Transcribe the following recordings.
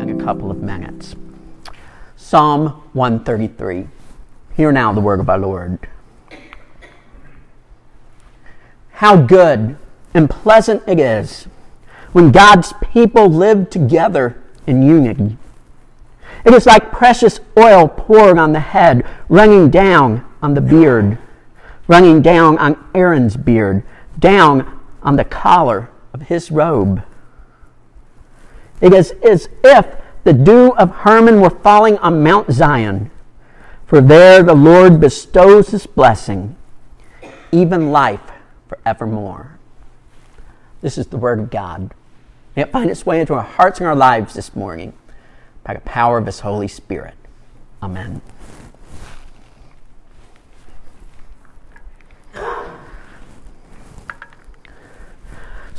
in a couple of minutes. Psalm 133. Hear now the word of our Lord. How good and pleasant it is when God's people live together in unity. It is like precious oil poured on the head, running down on the beard, running down on Aaron's beard, down on the collar of his robe. It is as if the dew of Hermon were falling on Mount Zion, for there the Lord bestows his blessing, even life forevermore. This is the word of God. May it find its way into our hearts and our lives this morning by the power of his Holy Spirit. Amen.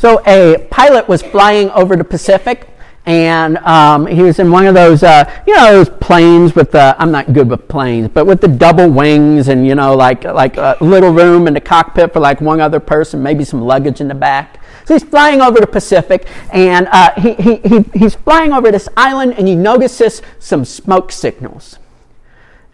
So a pilot was flying over the Pacific and um, he was in one of those, uh, you know, those planes with the. I'm not good with planes, but with the double wings and you know, like like a little room in the cockpit for like one other person, maybe some luggage in the back. So he's flying over the Pacific, and uh, he, he, he, he's flying over this island, and he notices some smoke signals.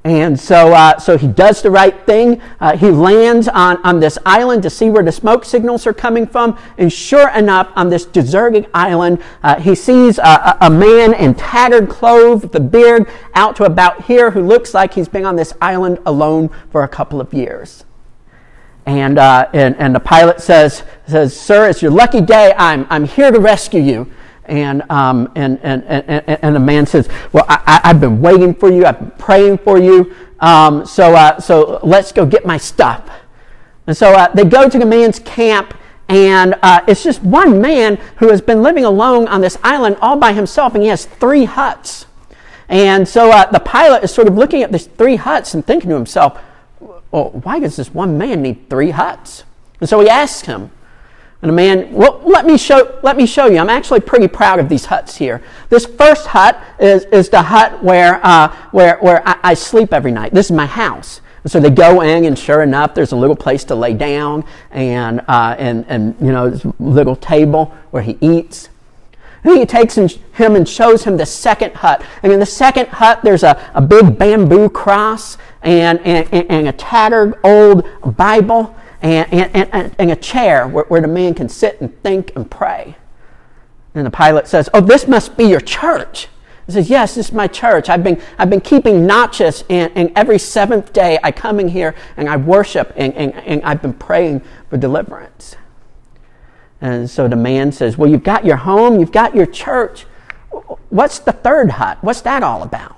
And so, uh, so he does the right thing. Uh, he lands on, on this island to see where the smoke signals are coming from. And sure enough, on this deserted island, uh, he sees a, a, man in tattered clothes, a beard out to about here, who looks like he's been on this island alone for a couple of years. And, uh, and, and the pilot says, says, Sir, it's your lucky day. I'm, I'm here to rescue you. And, um, and, and, and, and the man says, Well, I, have been waiting for you. I've been praying for you. Um, so, uh, so let's go get my stuff. And so uh, they go to the man's camp, and uh, it's just one man who has been living alone on this island all by himself, and he has three huts. And so uh, the pilot is sort of looking at these three huts and thinking to himself, Well, why does this one man need three huts? And so he asks him, and a man, well, let me show, let me show you. I'm actually pretty proud of these huts here. This first hut is, is the hut where, uh, where, where I, I sleep every night. This is my house. And so they go in, and sure enough, there's a little place to lay down, and, uh, and, and you know, this little table where he eats. And he takes him and shows him the second hut. And in the second hut, there's a, a big bamboo cross and, and, and a tattered old Bible and, and, and, and a chair where, where the man can sit and think and pray. And the pilot says, Oh, this must be your church. He says, Yes, this is my church. I've been, I've been keeping notches, and, and every seventh day I come in here and I worship, and, and, and I've been praying for deliverance. And so the man says, Well, you've got your home, you've got your church. What's the third hut? What's that all about?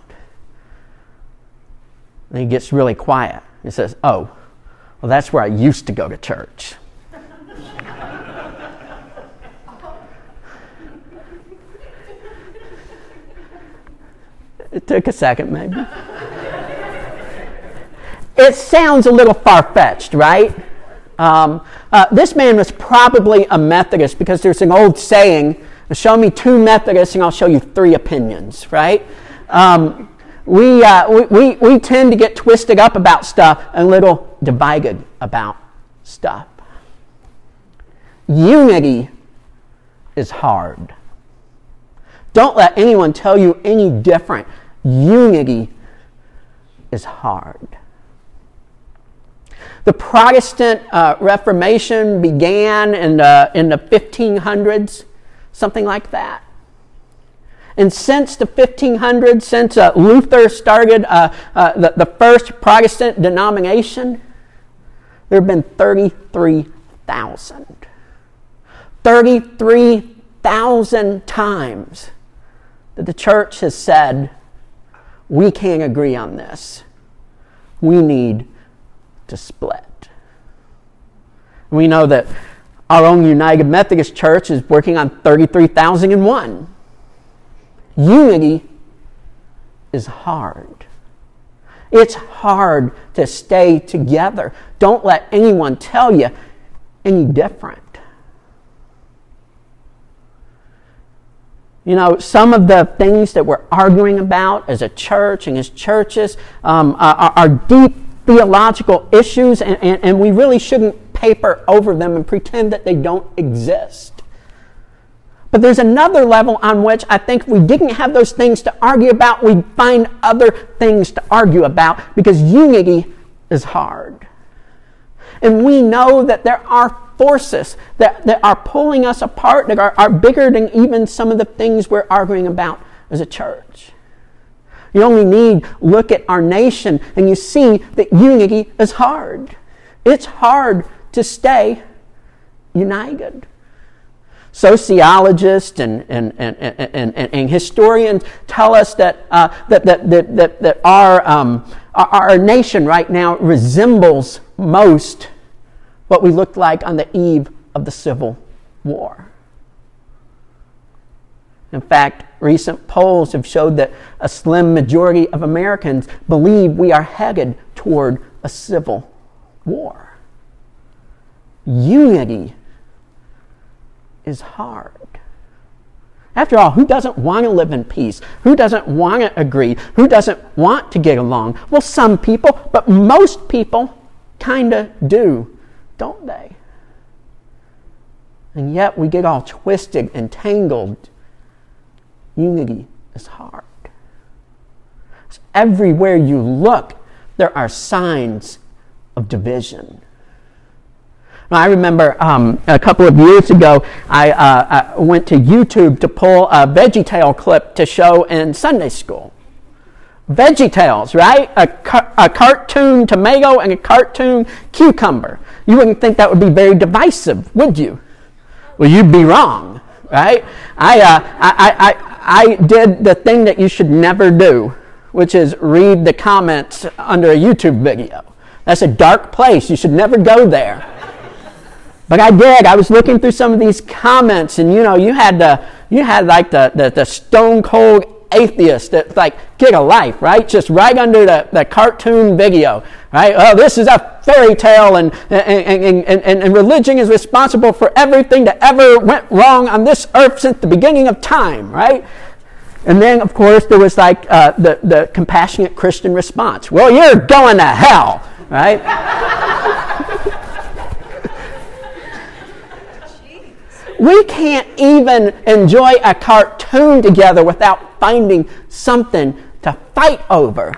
And he gets really quiet. He says, Oh, well, that's where I used to go to church. it took a second, maybe. it sounds a little far fetched, right? Um, uh, this man was probably a Methodist because there's an old saying show me two Methodists and I'll show you three opinions, right? Um, we, uh, we, we, we tend to get twisted up about stuff and little divided about stuff. Unity is hard. Don't let anyone tell you any different. Unity is hard. The Protestant uh, Reformation began in the, in the 1500s, something like that. And since the 1500s, since uh, Luther started uh, uh, the, the first Protestant denomination, there have been 33,000. 33,000 times that the church has said, we can't agree on this. We need to split. We know that our own United Methodist Church is working on 33,001. Unity is hard. It's hard to stay together. Don't let anyone tell you any different. You know, some of the things that we're arguing about as a church and as churches um, are, are, deep theological issues, and, and, and we really shouldn't paper over them and pretend that they don't exist. But there's another level on which I think if we didn't have those things to argue about, we'd find other things to argue about because unity is hard. And we know that there are forces that, that are pulling us apart, that are, are bigger than even some of the things we're arguing about as a church. You only need look at our nation and you see that unity is hard. It's hard to stay united. Sociologists and, and, and, and, and historians tell us that, uh, that, that, that, that, um, our, our nation right now resembles most what we looked like on the eve of the Civil War. In fact, recent polls have showed that a slim majority of Americans believe we are headed toward a civil war. Unity is hard. After all, who doesn't want to live in peace? Who doesn't want to agree? Who doesn't want to get along? Well, some people, but most people kind of do, don't they? And yet we get all twisted and tangled Unity is hard. So everywhere you look, there are signs of division. I remember um, a couple of years ago, I, uh, I, went to YouTube to pull a VeggieTale clip to show in Sunday school. VeggieTales, right? A, car- a cartoon tomato and a cartoon cucumber. You wouldn't think that would be very divisive, would you? Well, you'd be wrong, right? I, uh, I, I, I did the thing that you should never do, which is read the comments under a YouTube video. That's a dark place. You should never go there. But I did. I was looking through some of these comments, and you know, you had the you had like the, the, the stone cold atheist that's like, get a life, right? Just right under the, the cartoon video, right? Oh, this is a fairy tale, and, and, and, and, and religion is responsible for everything that ever went wrong on this earth since the beginning of time, right? And then, of course, there was like uh, the, the compassionate Christian response. Well, you're going to hell, right? We can't even enjoy a cartoon together without finding something to fight over.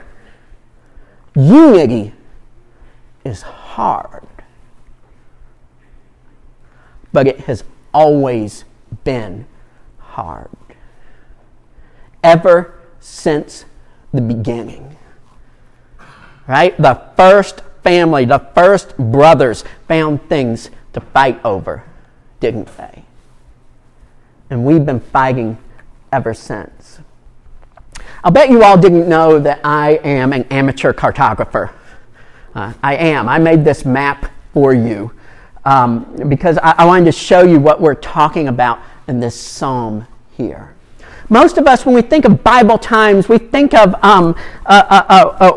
Unity is hard, but it has always been hard. Ever since the beginning. Right? The first family, the first brothers found things to fight over, didn't they? And we've been fighting ever since. I'll bet you all didn't know that I am an amateur cartographer. Uh, I am. I made this map for you um, because I, I wanted to show you what we're talking about in this psalm here. Most of us, when we think of Bible times, we think of um,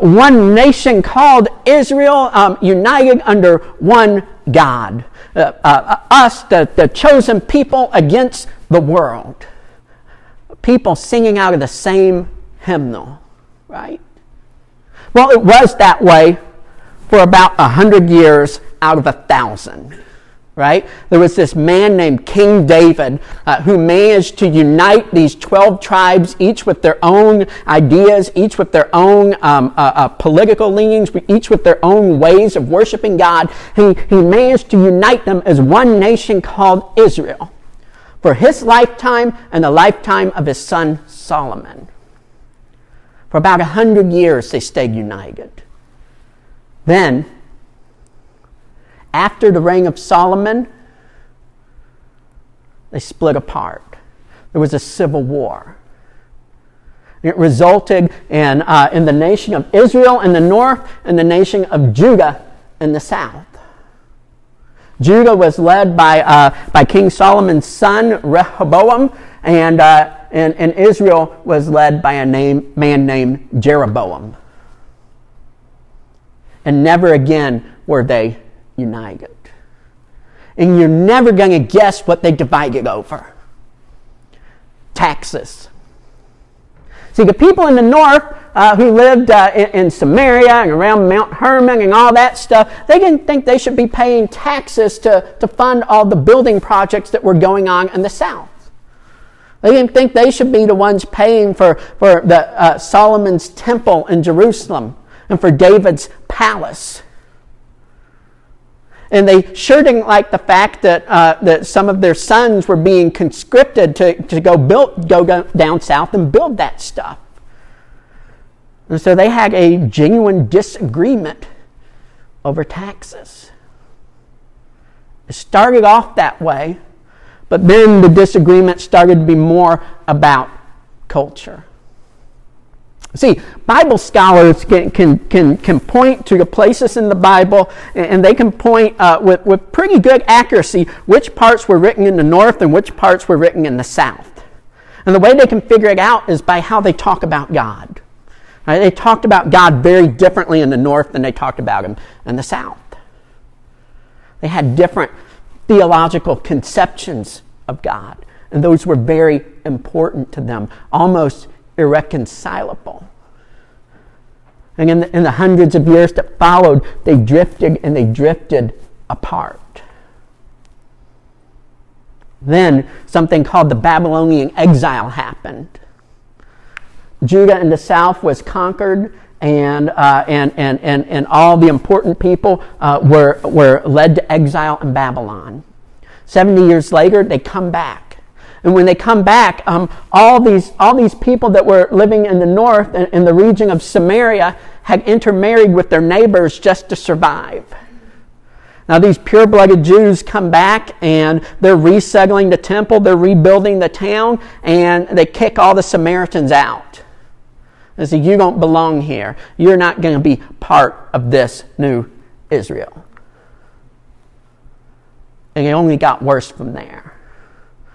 one nation called Israel um, united under one God. Uh, uh, uh, us, the, the chosen people, against the world. People singing out of the same hymnal, right? Well, it was that way for about a hundred years out of a thousand right? There was this man named King David uh, who managed to unite these 12 tribes, each with their own ideas, each with their own um, uh, uh, political leanings, each with their own ways of worshiping God. He, he managed to unite them as one nation called Israel for his lifetime and the lifetime of his son Solomon. For about a hundred years, they stayed united. Then, after the reign of Solomon, they split apart. There was a civil war. It resulted in, uh, in the nation of Israel in the north and the nation of Judah in the south. Judah was led by, uh, by King Solomon's son, Rehoboam, and, uh, and, and Israel was led by a name, man named Jeroboam. And never again were they united. And you're never going to guess what they divided over taxes. See, the people in the north uh, who lived uh, in, in, Samaria and around Mount Hermon and all that stuff, they didn't think they should be paying taxes to, to fund all the building projects that were going on in the south. They didn't think they should be the ones paying for, for the, uh, Solomon's temple in Jerusalem and for David's palace. And they sure didn't like the fact that, uh, that some of their sons were being conscripted to, to go, build, go down south and build that stuff. And so they had a genuine disagreement over taxes. It started off that way, but then the disagreement started to be more about culture. See, Bible scholars can, can, can, can point to the places in the Bible and they can point uh, with, with pretty good accuracy which parts were written in the north and which parts were written in the south. And the way they can figure it out is by how they talk about God. Right? They talked about God very differently in the north than they talked about him in the south. They had different theological conceptions of God, and those were very important to them, almost irreconcilable. And in the, in the hundreds of years that followed, they drifted and they drifted apart. Then something called the Babylonian exile happened. Judah in the south was conquered, and, uh, and, and, and, and all the important people uh, were, were led to exile in Babylon. 70 years later, they come back. And when they come back, um, all, these, all these people that were living in the north, in, in the region of Samaria, had intermarried with their neighbors just to survive. Now, these pure blooded Jews come back and they're resettling the temple, they're rebuilding the town, and they kick all the Samaritans out. They say, You don't belong here. You're not going to be part of this new Israel. And it only got worse from there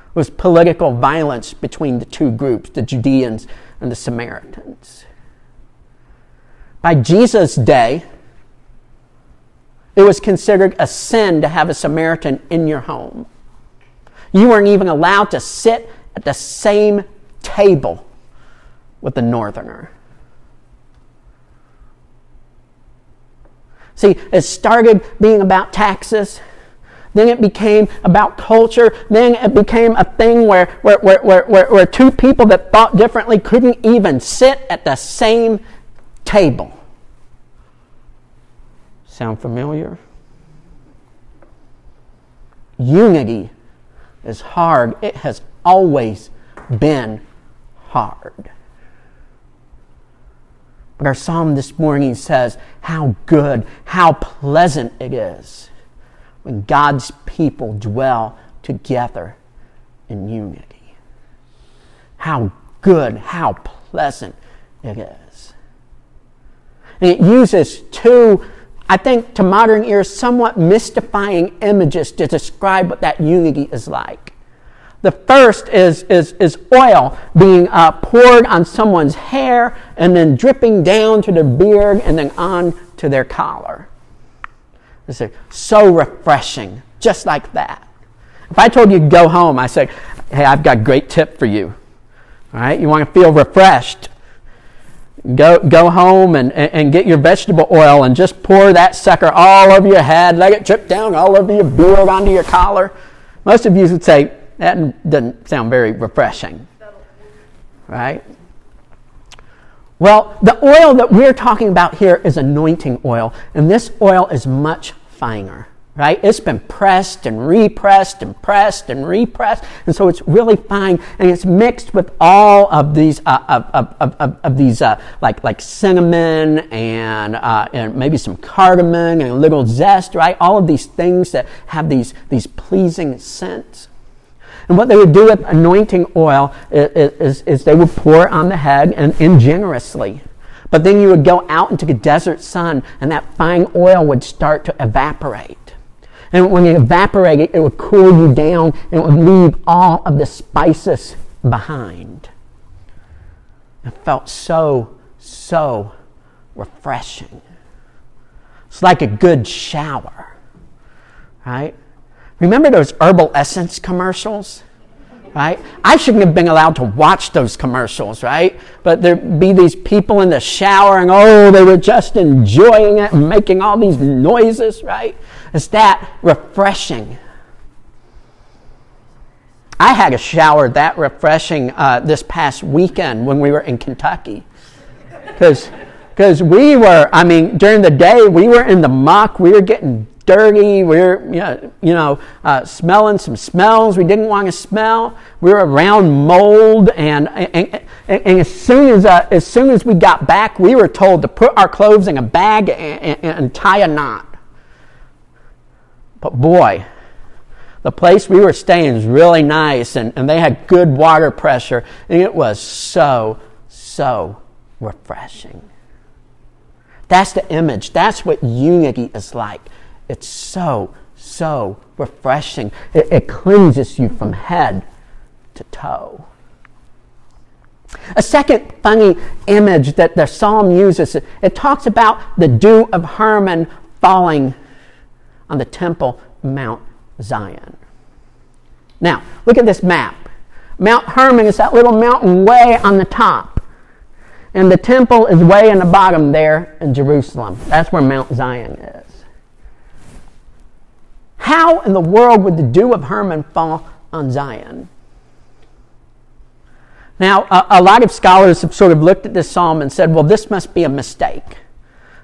It was political violence between the two groups, the Judeans and the Samaritans. By Jesus' day, it was considered a sin to have a Samaritan in your home. You weren't even allowed to sit at the same table with the northerner. See, it started being about taxes then it became about culture. Then it became a thing where, where, where, where, where, two people that thought differently couldn't even sit at the same table. Sound familiar? Unity is hard. It has always been hard. But our psalm this morning says how good, how pleasant it is when God's people dwell together in unity. How good, how pleasant it is. And it uses two, I think, to modern ears, somewhat mystifying images to describe what that unity is like. The first is, is, is oil being uh, poured on someone's hair and then dripping down to their beard and then on to their collar. It's so refreshing, just like that. If I told you to go home, I say, hey, I've got a great tip for you. All right, you want to feel refreshed. Go, go home and, and get your vegetable oil and just pour that sucker all over your head. Let it drip down all over your beard, onto your collar. Most of you would say, that doesn't sound very refreshing. Right? Well, the oil that we're talking about here is anointing oil, and this oil is much finer, right? It's been pressed and repressed and pressed and repressed, and so it's really fine, and it's mixed with all of these, uh, of, of, of, of, these, uh, like like cinnamon and uh, and maybe some cardamom and a little zest, right? All of these things that have these these pleasing scents. And what they would do with anointing oil is, is, is they would pour on the head and, and generously. But then you would go out into the desert sun and that fine oil would start to evaporate. And when it evaporated, it would cool you down and it would leave all of the spices behind. It felt so, so refreshing. It's like a good shower, right? Remember those herbal essence commercials? right? I shouldn't have been allowed to watch those commercials, right? But there'd be these people in the shower and oh, they were just enjoying it and making all these noises, right? Is that refreshing? I had a shower that refreshing uh, this past weekend when we were in Kentucky. Because we were, I mean, during the day, we were in the muck, we were getting dirty. We were, you know, uh, smelling some smells we didn't want to smell. We were around mold, and, and, and, and as, soon as, uh, as soon as we got back, we were told to put our clothes in a bag and, and tie a knot. But boy, the place we were staying was really nice, and, and they had good water pressure, and it was so, so refreshing. That's the image. That's what unity is like. It's so, so refreshing. It, it cleanses you from head to toe. A second funny image that the psalm uses, it talks about the dew of Hermon falling on the temple Mount Zion. Now, look at this map. Mount Hermon is that little mountain way on the top. And the temple is way in the bottom there in Jerusalem. That's where Mount Zion is. How in the world would the dew of Hermon fall on Zion? Now, a, a, lot of scholars have sort of looked at this psalm and said, well, this must be a mistake.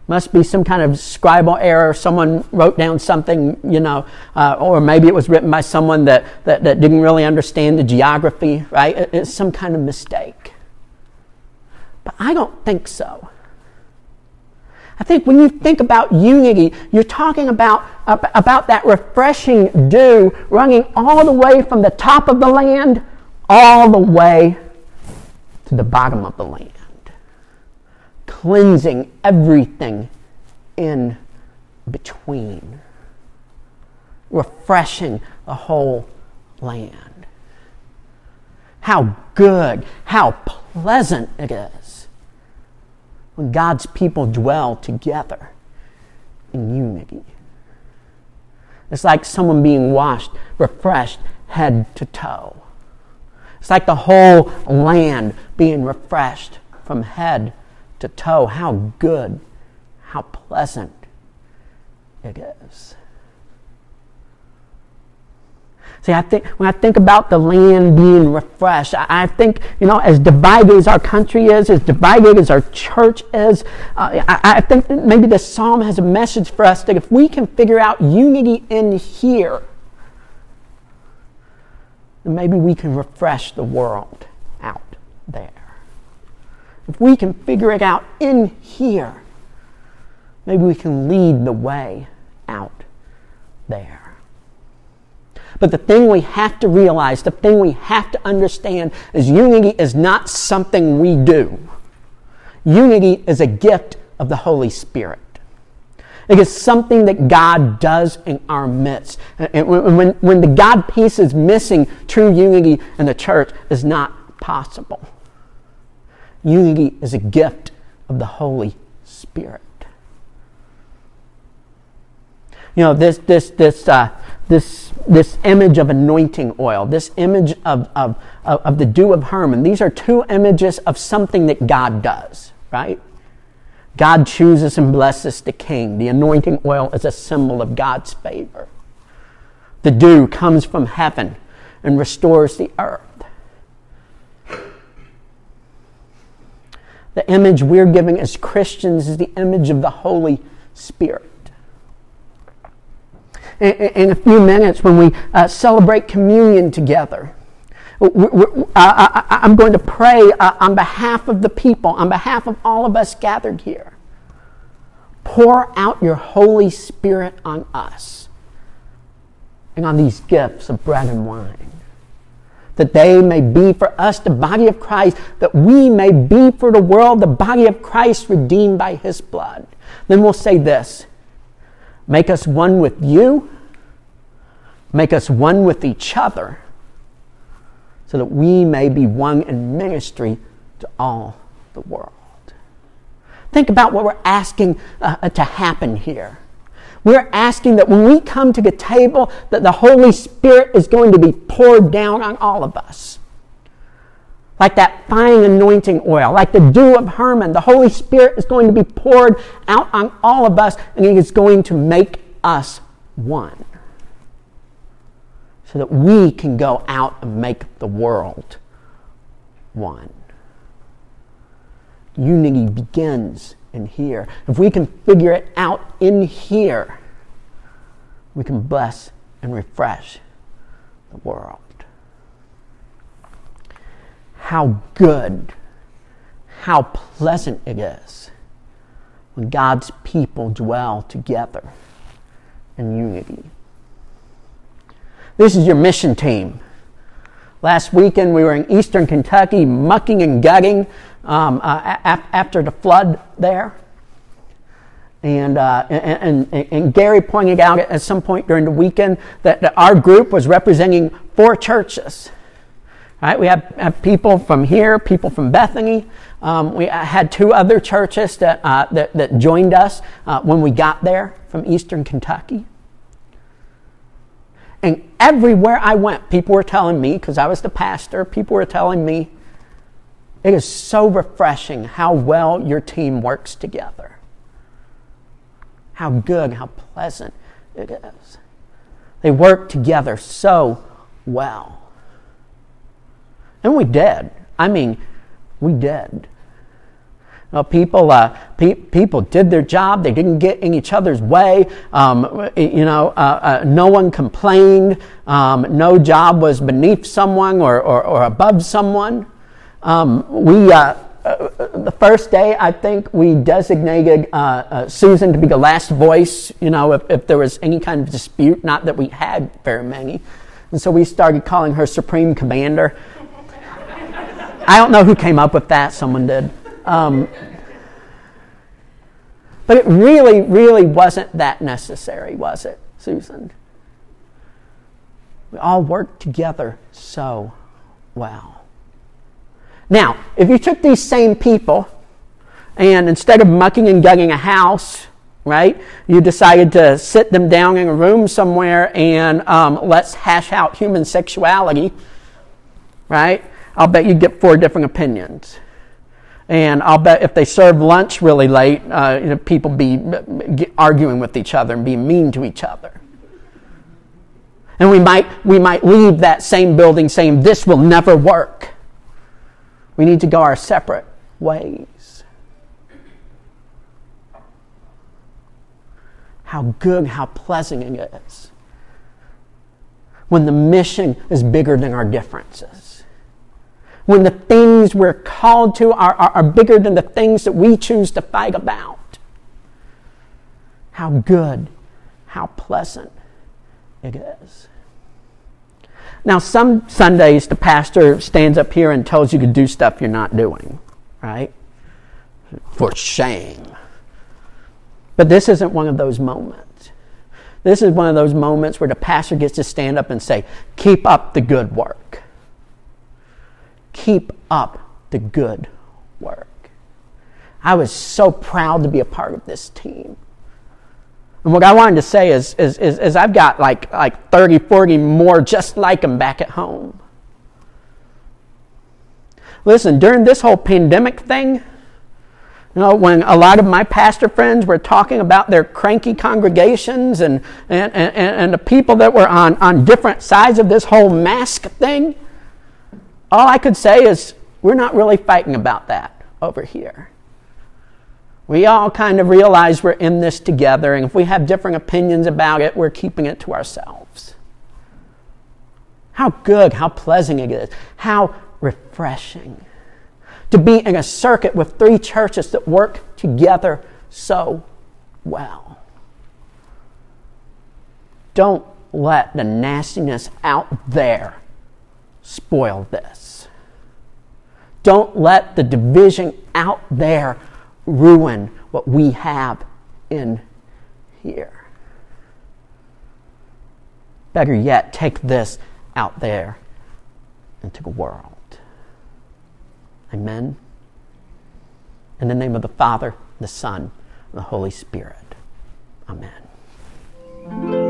Must be some kind of scribal error. Someone wrote down something, you know, uh, or maybe it was written by someone that, that, that didn't really understand the geography, right? It, it's some kind of mistake. But I don't think so. I think when you think about unity, you're talking about, about that refreshing dew running all the way from the top of the land all the way to the bottom of the land, cleansing everything in between, refreshing the whole land. How good, how pleasant it is when God's people dwell together in unity. It's like someone being washed, refreshed head to toe. It's like the whole land being refreshed from head to toe. How good, how pleasant it is. See, I think when I think about the land being refreshed, I, I think, you know, as divided as our country is, as divided as our church is, uh, I, I think maybe the psalm has a message for us that if we can figure out unity in here, then maybe we can refresh the world out there. If we can figure it out in here, maybe we can lead the way out there. But the thing we have to realize, the thing we have to understand is unity is not something we do. Unity is a gift of the Holy Spirit. It is something that God does in our midst. And when, when the God piece is missing, true unity in the church is not possible. Unity is a gift of the Holy Spirit. You know, this, this, this, uh, this, this image of anointing oil, this image of, of, of, of the dew of Hermon. These are two images of something that God does, right? God chooses and blesses the king. The anointing oil is a symbol of God's favor. The dew comes from heaven and restores the earth. The image we're giving as Christians is the image of the Holy Spirit in, a few minutes when we uh, celebrate communion together. I, am going to pray uh, on behalf of the people, on behalf of all of us gathered here. Pour out your Holy Spirit on us and on these gifts of bread and wine. That they may be for us the body of Christ, that we may be for the world the body of Christ redeemed by his blood. Then we'll say this Make us one with you. Make us one with each other so that we may be one in ministry to all the world. Think about what we're asking uh, to happen here. We're asking that when we come to the table, that the Holy Spirit is going to be poured down on all of us. Like that fine anointing oil, like the dew of Hermon, the Holy Spirit is going to be poured out on all of us, and He is going to make us one. So that we can go out and make the world one. Unity begins in here. If we can figure it out in here, we can bless and refresh the world. How good, how pleasant it is when God's people dwell together in unity. This is your mission team. Last weekend we were in eastern Kentucky mucking and gutting um, uh, after the flood there. And, uh, and, and, and, Gary pointed out at some point during the weekend that, that our group was representing four churches. Right? We have, have people from here, people from Bethany. Um, we had two other churches that, uh, that, that, joined us uh, when we got there from eastern Kentucky. And everywhere I went, people were telling me, because I was the pastor, people were telling me, it is so refreshing how well your team works together. How good, how pleasant it is. They work together so well. And we did. I mean, we did. Uh, people, uh, pe- people did their job. They didn't get in each other's way. Um, you know, uh, uh, no one complained. Um, no job was beneath someone or, or, or above someone. Um, we, uh, uh, the first day, I think we designated Susan to be the last voice. You know, if, if there was any kind of dispute, not that we had very many, and so we started calling her Supreme Commander. I don't know who came up with that. Someone did. Um, but it really, really wasn't that necessary, was it, Susan? We all worked together so well. Now, if you took these same people and instead of mucking and gugging a house, right, you decided to sit them down in a room somewhere and um, let's hash out human sexuality, right? I'll bet you get four different opinions. And I'll bet if they serve lunch really late, uh, you know, people be arguing with each other and being mean to each other. And we might, we might leave that same building saying, This will never work. We need to go our separate ways. How good, how pleasant it is when the mission is bigger than our differences when the things we're called to are, are, are bigger than the things that we choose to fight about. How good, how pleasant it is. Now, some Sundays the pastor stands up here and tells you to do stuff you're not doing, right? For shame. But this isn't one of those moments. This is one of those moments where the pastor gets to stand up and say, Keep up the good work keep up the good work. I was so proud to be a part of this team. And what I wanted to say is, is, is, is I've got like, like 30, 40 more just like them back at home. Listen, during this whole pandemic thing, you know, when a lot of my pastor friends were talking about their cranky congregations and, and, and, and the people that were on, on different sides of this whole mask thing, all I could say is we're not really fighting about that over here. We all kind of realize we're in this together, and if we have different opinions about it, we're keeping it to ourselves. How good, how pleasant it is, how refreshing to be in a circuit with three churches that work together so well. Don't let the nastiness out there spoil this. Don't let the division out there ruin what we have in here. Better yet, take this out there into the world. Amen. In the name of the Father, the Son, and the Holy Spirit. Amen.